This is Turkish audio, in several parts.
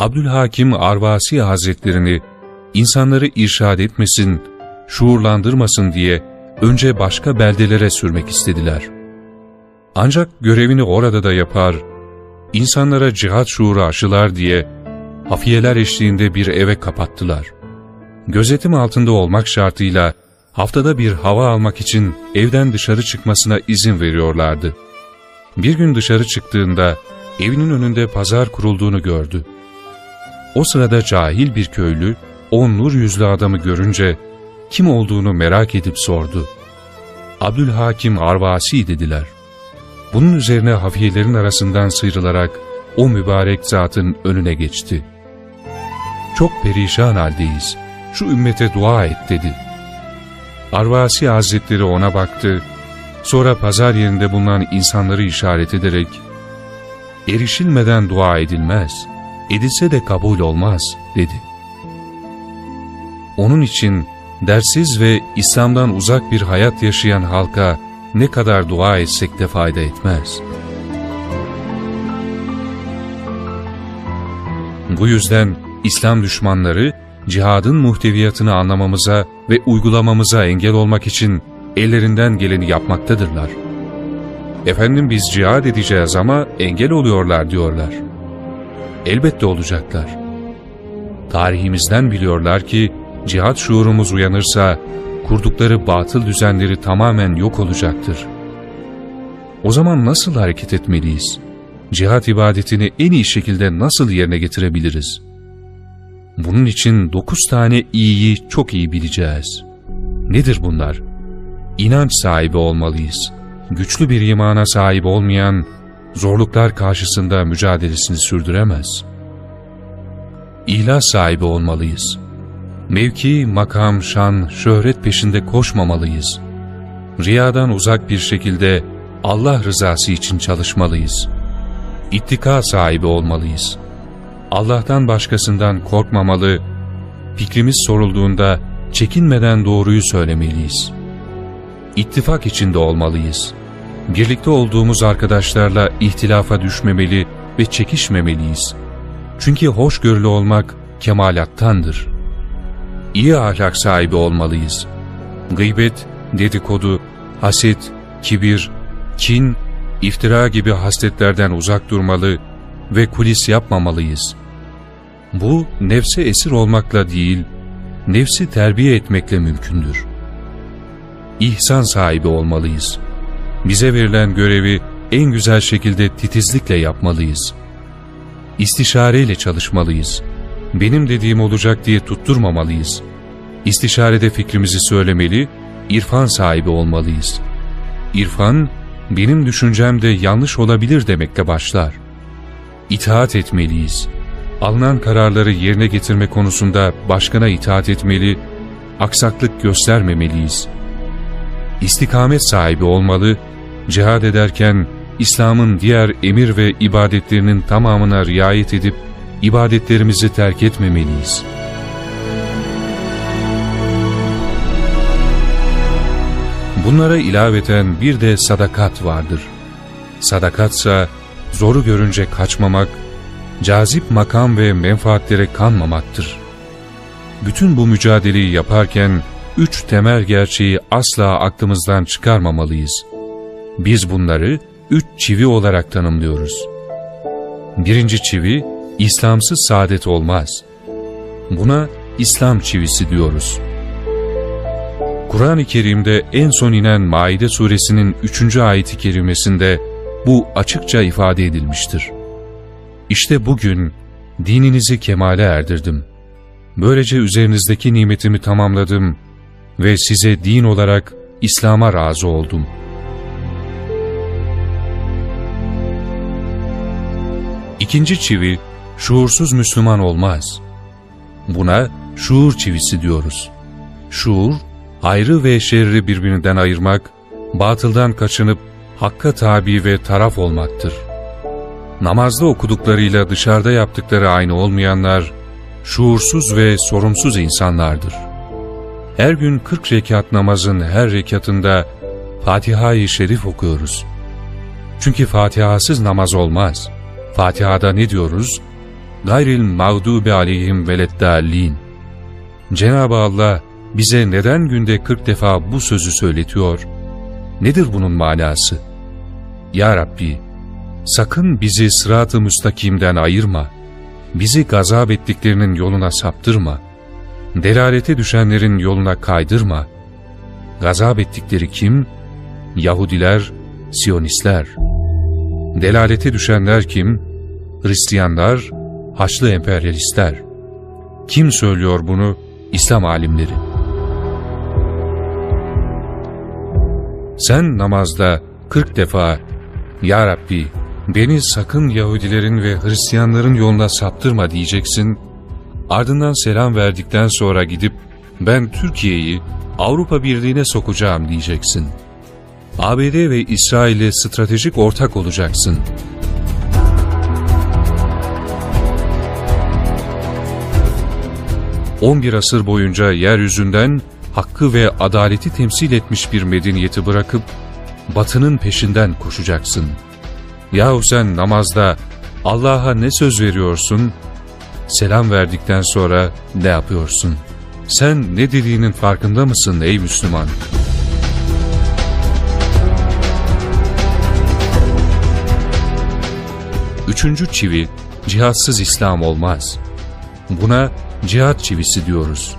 Abdülhakim Arvasi Hazretlerini insanları irşad etmesin, şuurlandırmasın diye önce başka beldelere sürmek istediler. Ancak görevini orada da yapar, insanlara cihat şuuru aşılar diye hafiyeler eşliğinde bir eve kapattılar. Gözetim altında olmak şartıyla haftada bir hava almak için evden dışarı çıkmasına izin veriyorlardı. Bir gün dışarı çıktığında evinin önünde pazar kurulduğunu gördü. O sırada cahil bir köylü o nur yüzlü adamı görünce kim olduğunu merak edip sordu. Abdülhakim Arvasi dediler. Bunun üzerine hafiyelerin arasından sıyrılarak o mübarek zatın önüne geçti. Çok perişan haldeyiz, şu ümmete dua et dedi. Arvasi Hazretleri ona baktı, sonra pazar yerinde bulunan insanları işaret ederek, erişilmeden dua edilmez, edilse de kabul olmaz dedi. Onun için dersiz ve İslam'dan uzak bir hayat yaşayan halka ne kadar dua etsek de fayda etmez. Bu yüzden İslam düşmanları cihadın muhteviyatını anlamamıza ve uygulamamıza engel olmak için ellerinden geleni yapmaktadırlar. Efendim biz cihad edeceğiz ama engel oluyorlar diyorlar. Elbette olacaklar. Tarihimizden biliyorlar ki cihat şuurumuz uyanırsa kurdukları batıl düzenleri tamamen yok olacaktır. O zaman nasıl hareket etmeliyiz? Cihat ibadetini en iyi şekilde nasıl yerine getirebiliriz? Bunun için dokuz tane iyiyi çok iyi bileceğiz. Nedir bunlar? İnanç sahibi olmalıyız. Güçlü bir imana sahip olmayan, zorluklar karşısında mücadelesini sürdüremez. İhlas sahibi olmalıyız. Mevki, makam, şan, şöhret peşinde koşmamalıyız. Riyadan uzak bir şekilde Allah rızası için çalışmalıyız. İttika sahibi olmalıyız. Allah'tan başkasından korkmamalı, fikrimiz sorulduğunda çekinmeden doğruyu söylemeliyiz. İttifak içinde olmalıyız. Birlikte olduğumuz arkadaşlarla ihtilafa düşmemeli ve çekişmemeliyiz. Çünkü hoşgörülü olmak kemalattandır. İyi ahlak sahibi olmalıyız. Gıybet, dedikodu, haset, kibir, kin, iftira gibi hasletlerden uzak durmalı ve kulis yapmamalıyız. Bu nefse esir olmakla değil, nefsi terbiye etmekle mümkündür. İhsan sahibi olmalıyız. Bize verilen görevi en güzel şekilde titizlikle yapmalıyız. İstişareyle çalışmalıyız. Benim dediğim olacak diye tutturmamalıyız. İstişarede fikrimizi söylemeli, irfan sahibi olmalıyız. İrfan, benim düşüncem de yanlış olabilir demekle başlar. İtaat etmeliyiz. Alınan kararları yerine getirme konusunda başkana itaat etmeli, aksaklık göstermemeliyiz. istikamet sahibi olmalı, cihad ederken İslam'ın diğer emir ve ibadetlerinin tamamına riayet edip ibadetlerimizi terk etmemeliyiz. Bunlara ilaveten bir de sadakat vardır. Sadakatsa zoru görünce kaçmamak, cazip makam ve menfaatlere kanmamaktır. Bütün bu mücadeleyi yaparken üç temel gerçeği asla aklımızdan çıkarmamalıyız. Biz bunları üç çivi olarak tanımlıyoruz. Birinci çivi, İslamsız saadet olmaz. Buna İslam çivisi diyoruz. Kur'an-ı Kerim'de en son inen Maide suresinin 3. ayeti kerimesinde bu açıkça ifade edilmiştir. İşte bugün dininizi kemale erdirdim. Böylece üzerinizdeki nimetimi tamamladım ve size din olarak İslam'a razı oldum. İkinci çivi, şuursuz Müslüman olmaz. Buna şuur çivisi diyoruz. Şuur, hayrı ve şerri birbirinden ayırmak, batıldan kaçınıp hakka tabi ve taraf olmaktır. Namazda okuduklarıyla dışarıda yaptıkları aynı olmayanlar, şuursuz ve sorumsuz insanlardır. Her gün 40 rekat namazın her rekatında Fatiha-i Şerif okuyoruz. Çünkü Fatihasız namaz olmaz. Fatiha'da ne diyoruz? Gayril mağdubi aleyhim veleddallin. Cenab-ı Allah bize neden günde 40 defa bu sözü söyletiyor? Nedir bunun manası? Ya Rabbi, sakın bizi sırat-ı müstakimden ayırma. Bizi gazap ettiklerinin yoluna saptırma. Delalete düşenlerin yoluna kaydırma. Gazap ettikleri kim? Yahudiler, Siyonistler. Delalete düşenler kim? Hristiyanlar, Haçlı emperyalistler. Kim söylüyor bunu? İslam alimleri. Sen namazda 40 defa Ya Rabbi beni sakın Yahudilerin ve Hristiyanların yoluna saptırma diyeceksin. Ardından selam verdikten sonra gidip ben Türkiye'yi Avrupa Birliği'ne sokacağım diyeceksin. ABD ve İsrail'e stratejik ortak olacaksın. On bir asır boyunca yeryüzünden hakkı ve adaleti temsil etmiş bir medeniyeti bırakıp batının peşinden koşacaksın. Yahu sen namazda Allah'a ne söz veriyorsun? Selam verdikten sonra ne yapıyorsun? Sen ne dediğinin farkında mısın ey Müslüman? Üçüncü çivi, cihatsız İslam olmaz. Buna cihat çivisi diyoruz.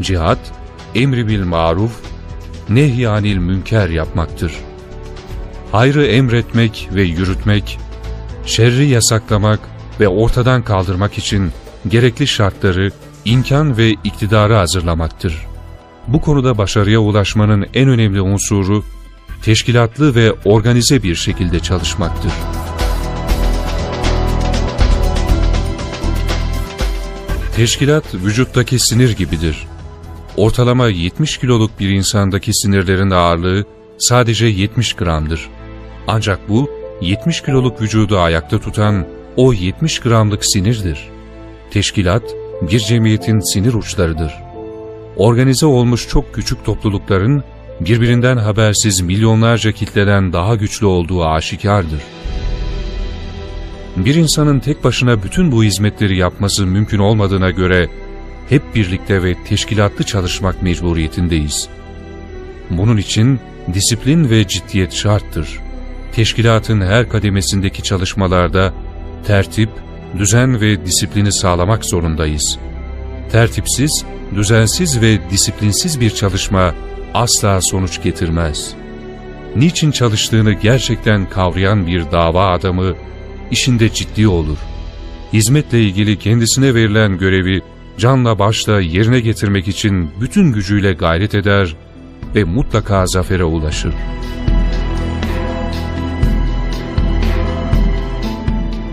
Cihat, emri bil maruf, nehyanil münker yapmaktır. Hayrı emretmek ve yürütmek, şerri yasaklamak ve ortadan kaldırmak için gerekli şartları, imkan ve iktidarı hazırlamaktır. Bu konuda başarıya ulaşmanın en önemli unsuru, teşkilatlı ve organize bir şekilde çalışmaktır. Teşkilat vücuttaki sinir gibidir. Ortalama 70 kiloluk bir insandaki sinirlerin ağırlığı sadece 70 gramdır. Ancak bu 70 kiloluk vücudu ayakta tutan o 70 gramlık sinirdir. Teşkilat bir cemiyetin sinir uçlarıdır. Organize olmuş çok küçük toplulukların birbirinden habersiz milyonlarca kitleden daha güçlü olduğu aşikardır. Bir insanın tek başına bütün bu hizmetleri yapması mümkün olmadığına göre hep birlikte ve teşkilatlı çalışmak mecburiyetindeyiz. Bunun için disiplin ve ciddiyet şarttır. Teşkilatın her kademesindeki çalışmalarda tertip, düzen ve disiplini sağlamak zorundayız. Tertipsiz, düzensiz ve disiplinsiz bir çalışma asla sonuç getirmez. Niçin çalıştığını gerçekten kavrayan bir dava adamı işinde ciddi olur. Hizmetle ilgili kendisine verilen görevi canla başla yerine getirmek için bütün gücüyle gayret eder ve mutlaka zafere ulaşır.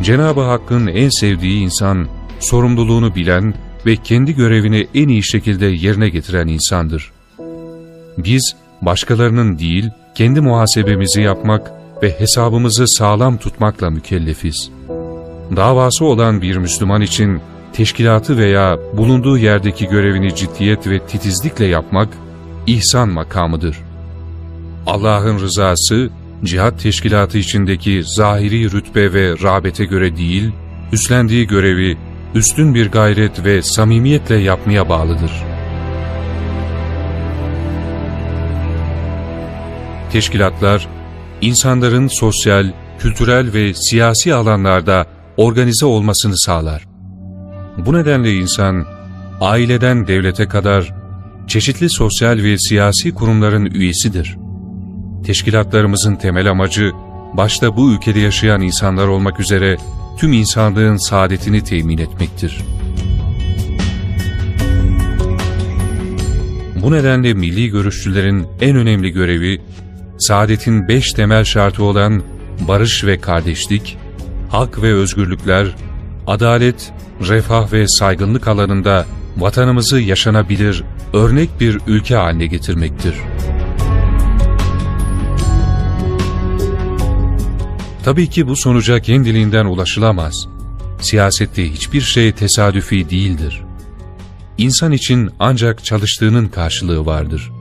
Cenab-ı Hakk'ın en sevdiği insan, sorumluluğunu bilen ve kendi görevini en iyi şekilde yerine getiren insandır. Biz başkalarının değil, kendi muhasebemizi yapmak ve hesabımızı sağlam tutmakla mükellefiz. Davası olan bir Müslüman için teşkilatı veya bulunduğu yerdeki görevini ciddiyet ve titizlikle yapmak, ihsan makamıdır. Allah'ın rızası, cihat teşkilatı içindeki zahiri rütbe ve rağbete göre değil, üstlendiği görevi üstün bir gayret ve samimiyetle yapmaya bağlıdır. Teşkilatlar, insanların sosyal, kültürel ve siyasi alanlarda organize olmasını sağlar. Bu nedenle insan, aileden devlete kadar çeşitli sosyal ve siyasi kurumların üyesidir. Teşkilatlarımızın temel amacı, başta bu ülkede yaşayan insanlar olmak üzere tüm insanlığın saadetini temin etmektir. Bu nedenle milli görüşçülerin en önemli görevi, saadetin beş temel şartı olan barış ve kardeşlik, hak ve özgürlükler, adalet, refah ve saygınlık alanında vatanımızı yaşanabilir, örnek bir ülke haline getirmektir. Tabii ki bu sonuca kendiliğinden ulaşılamaz. Siyasette hiçbir şey tesadüfi değildir. İnsan için ancak çalıştığının karşılığı vardır.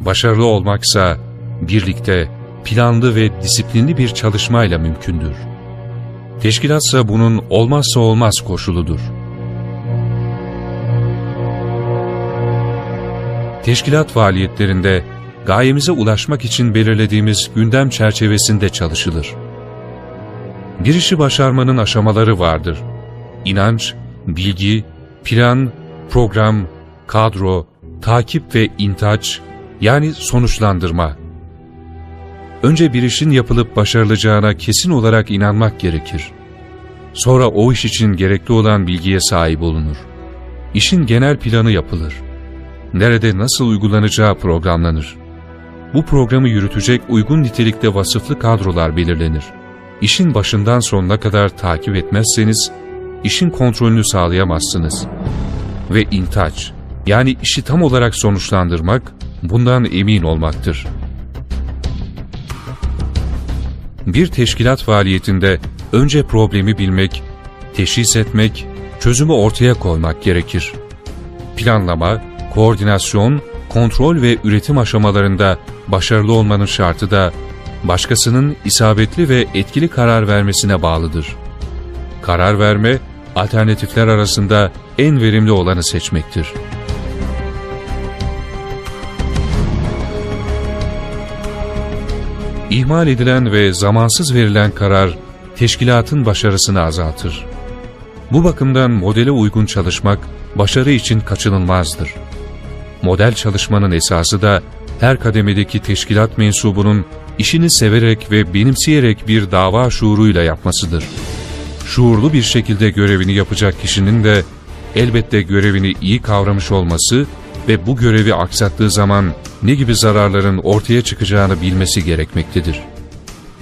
Başarılı olmaksa birlikte, planlı ve disiplinli bir çalışmayla mümkündür. Teşkilatsa bunun olmazsa olmaz koşuludur. Teşkilat faaliyetlerinde gayemize ulaşmak için belirlediğimiz gündem çerçevesinde çalışılır. Bir işi başarmanın aşamaları vardır. İnanç, bilgi, plan, program, kadro, takip ve intaç yani sonuçlandırma. Önce bir işin yapılıp başarılacağına kesin olarak inanmak gerekir. Sonra o iş için gerekli olan bilgiye sahip olunur. İşin genel planı yapılır. Nerede nasıl uygulanacağı programlanır. Bu programı yürütecek uygun nitelikte vasıflı kadrolar belirlenir. İşin başından sonuna kadar takip etmezseniz, işin kontrolünü sağlayamazsınız. Ve intaç, yani işi tam olarak sonuçlandırmak, bundan emin olmaktır. Bir teşkilat faaliyetinde önce problemi bilmek, teşhis etmek, çözümü ortaya koymak gerekir. Planlama, koordinasyon, kontrol ve üretim aşamalarında başarılı olmanın şartı da başkasının isabetli ve etkili karar vermesine bağlıdır. Karar verme, alternatifler arasında en verimli olanı seçmektir. İhmal edilen ve zamansız verilen karar, teşkilatın başarısını azaltır. Bu bakımdan modele uygun çalışmak, başarı için kaçınılmazdır. Model çalışmanın esası da, her kademedeki teşkilat mensubunun işini severek ve benimseyerek bir dava şuuruyla yapmasıdır. Şuurlu bir şekilde görevini yapacak kişinin de elbette görevini iyi kavramış olması ve bu görevi aksattığı zaman ne gibi zararların ortaya çıkacağını bilmesi gerekmektedir.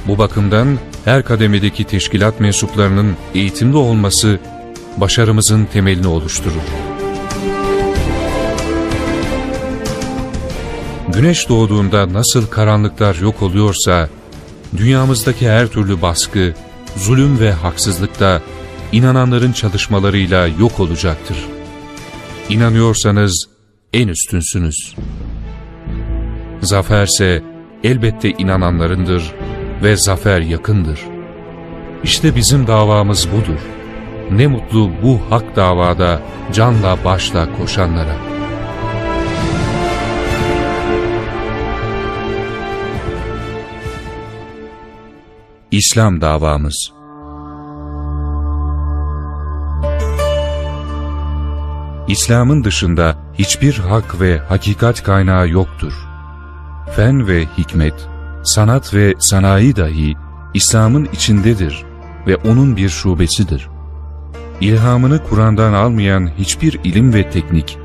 Bu bakımdan her kademedeki teşkilat mensuplarının eğitimli olması başarımızın temelini oluşturur. Güneş doğduğunda nasıl karanlıklar yok oluyorsa, dünyamızdaki her türlü baskı, zulüm ve haksızlık da inananların çalışmalarıyla yok olacaktır. İnanıyorsanız en üstünsünüz. Zaferse elbette inananlarındır ve zafer yakındır. İşte bizim davamız budur. Ne mutlu bu hak davada canla başla koşanlara.'' İslam davamız İslam'ın dışında hiçbir hak ve hakikat kaynağı yoktur. Fen ve hikmet, sanat ve sanayi dahi İslam'ın içindedir ve onun bir şubesidir. İlhamını Kur'an'dan almayan hiçbir ilim ve teknik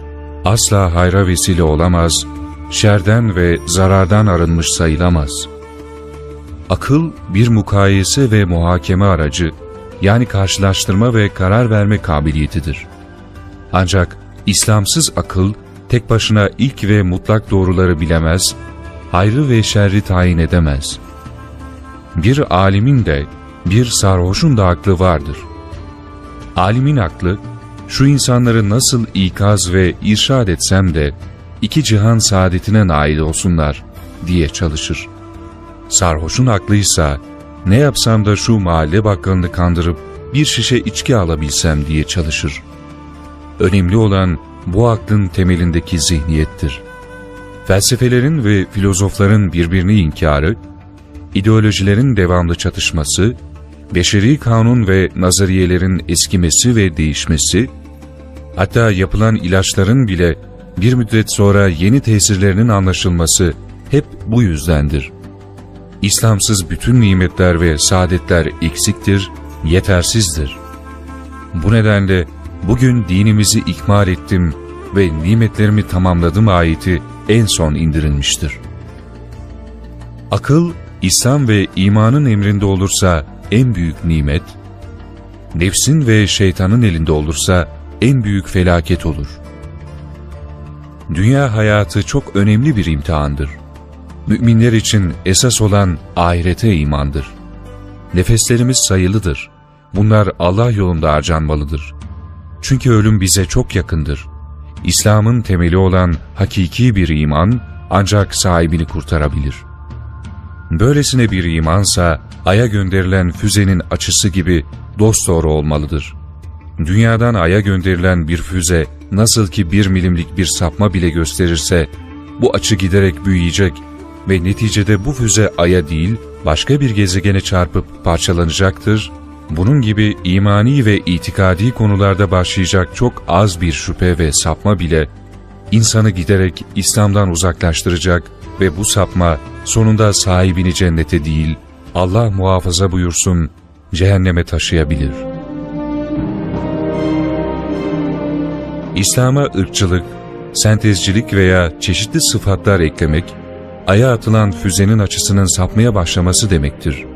asla hayra vesile olamaz, şerden ve zarardan arınmış sayılamaz.'' Akıl bir mukayese ve muhakeme aracı, yani karşılaştırma ve karar verme kabiliyetidir. Ancak İslamsız akıl, tek başına ilk ve mutlak doğruları bilemez, hayrı ve şerri tayin edemez. Bir alimin de, bir sarhoşun da aklı vardır. Alimin aklı, şu insanları nasıl ikaz ve irşad etsem de, iki cihan saadetine nail olsunlar diye çalışır. Sarhoşun aklıysa, ne yapsam da şu mahalle bakkalını kandırıp bir şişe içki alabilsem diye çalışır. Önemli olan bu aklın temelindeki zihniyettir. Felsefelerin ve filozofların birbirini inkarı, ideolojilerin devamlı çatışması, beşeri kanun ve nazariyelerin eskimesi ve değişmesi, hatta yapılan ilaçların bile bir müddet sonra yeni tesirlerinin anlaşılması hep bu yüzdendir. İslamsız bütün nimetler ve saadetler eksiktir, yetersizdir. Bu nedenle bugün dinimizi ikmal ettim ve nimetlerimi tamamladım ayeti en son indirilmiştir. Akıl, İslam ve imanın emrinde olursa en büyük nimet, nefsin ve şeytanın elinde olursa en büyük felaket olur. Dünya hayatı çok önemli bir imtihandır. Müminler için esas olan ahirete imandır. Nefeslerimiz sayılıdır. Bunlar Allah yolunda harcanmalıdır. Çünkü ölüm bize çok yakındır. İslam'ın temeli olan hakiki bir iman ancak sahibini kurtarabilir. Böylesine bir imansa Ay'a gönderilen füzenin açısı gibi dosdoğru olmalıdır. Dünyadan Ay'a gönderilen bir füze nasıl ki bir milimlik bir sapma bile gösterirse bu açı giderek büyüyecek ve neticede bu füze Ay'a değil başka bir gezegene çarpıp parçalanacaktır. Bunun gibi imani ve itikadi konularda başlayacak çok az bir şüphe ve sapma bile insanı giderek İslam'dan uzaklaştıracak ve bu sapma sonunda sahibini cennete değil Allah muhafaza buyursun cehenneme taşıyabilir. İslam'a ırkçılık, sentezcilik veya çeşitli sıfatlar eklemek, aya atılan füzenin açısının sapmaya başlaması demektir.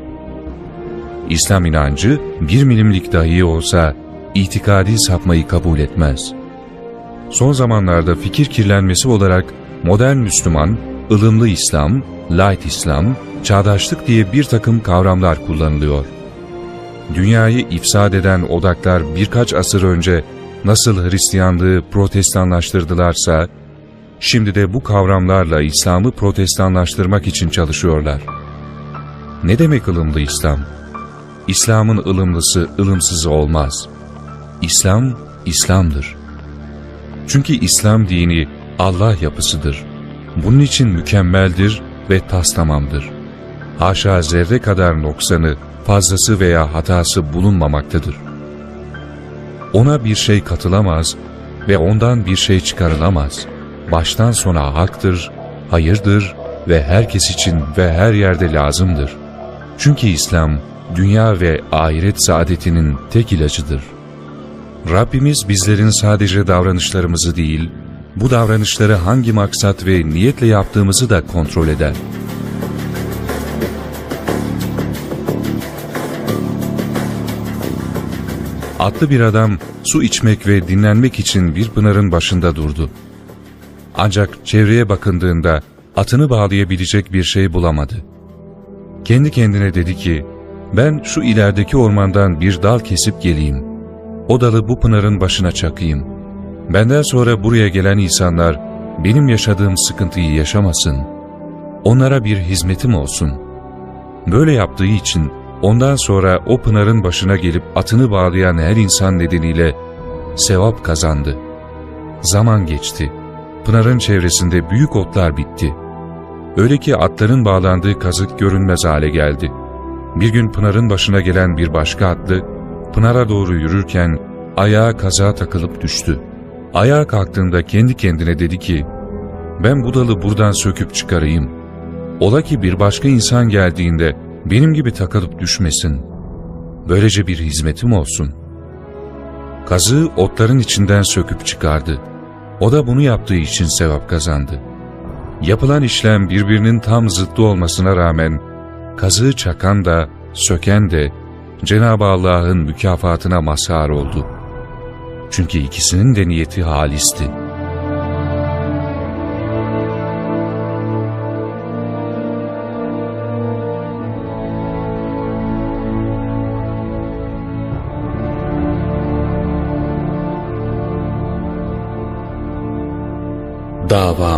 İslam inancı bir milimlik dahi olsa itikadi sapmayı kabul etmez. Son zamanlarda fikir kirlenmesi olarak modern Müslüman, ılımlı İslam, light İslam, çağdaşlık diye bir takım kavramlar kullanılıyor. Dünyayı ifsad eden odaklar birkaç asır önce nasıl Hristiyanlığı protestanlaştırdılarsa, şimdi de bu kavramlarla İslam'ı protestanlaştırmak için çalışıyorlar. Ne demek ılımlı İslam? İslam'ın ılımlısı ılımsızı olmaz. İslam, İslam'dır. Çünkü İslam dini Allah yapısıdır. Bunun için mükemmeldir ve tas tamamdır. Haşa zerre kadar noksanı, fazlası veya hatası bulunmamaktadır. Ona bir şey katılamaz ve ondan bir şey çıkarılamaz. Baştan sona haktır, hayırdır ve herkes için ve her yerde lazımdır. Çünkü İslam, dünya ve ahiret saadetinin tek ilacıdır. Rabbimiz bizlerin sadece davranışlarımızı değil, bu davranışları hangi maksat ve niyetle yaptığımızı da kontrol eder. Atlı bir adam su içmek ve dinlenmek için bir pınarın başında durdu. Ancak çevreye bakındığında atını bağlayabilecek bir şey bulamadı. Kendi kendine dedi ki, ben şu ilerideki ormandan bir dal kesip geleyim. O dalı bu pınarın başına çakayım. Benden sonra buraya gelen insanlar benim yaşadığım sıkıntıyı yaşamasın. Onlara bir hizmetim olsun. Böyle yaptığı için ondan sonra o pınarın başına gelip atını bağlayan her insan nedeniyle sevap kazandı. Zaman geçti. Pınarın çevresinde büyük otlar bitti. Öyle ki atların bağlandığı kazık görünmez hale geldi. Bir gün Pınar'ın başına gelen bir başka atlı, Pınar'a doğru yürürken ayağa kaza takılıp düştü. Ayağa kalktığında kendi kendine dedi ki, ben bu dalı buradan söküp çıkarayım. Ola ki bir başka insan geldiğinde benim gibi takılıp düşmesin. Böylece bir hizmetim olsun. Kazığı otların içinden söküp çıkardı. O da bunu yaptığı için sevap kazandı. Yapılan işlem birbirinin tam zıttı olmasına rağmen kazığı çakan da, söken de Cenab-ı Allah'ın mükafatına mazhar oldu. Çünkü ikisinin de niyeti halisti. Dava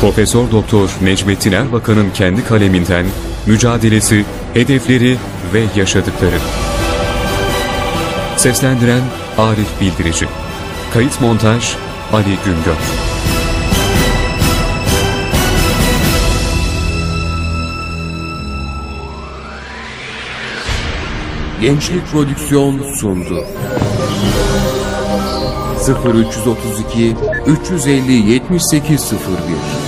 Profesör Doktor Necmettin Erbakan'ın kendi kaleminden mücadelesi, hedefleri ve yaşadıkları. Seslendiren Arif Bildirici. Kayıt montaj Ali Güngör. Gençlik Prodüksiyon sundu. 0332 350 7801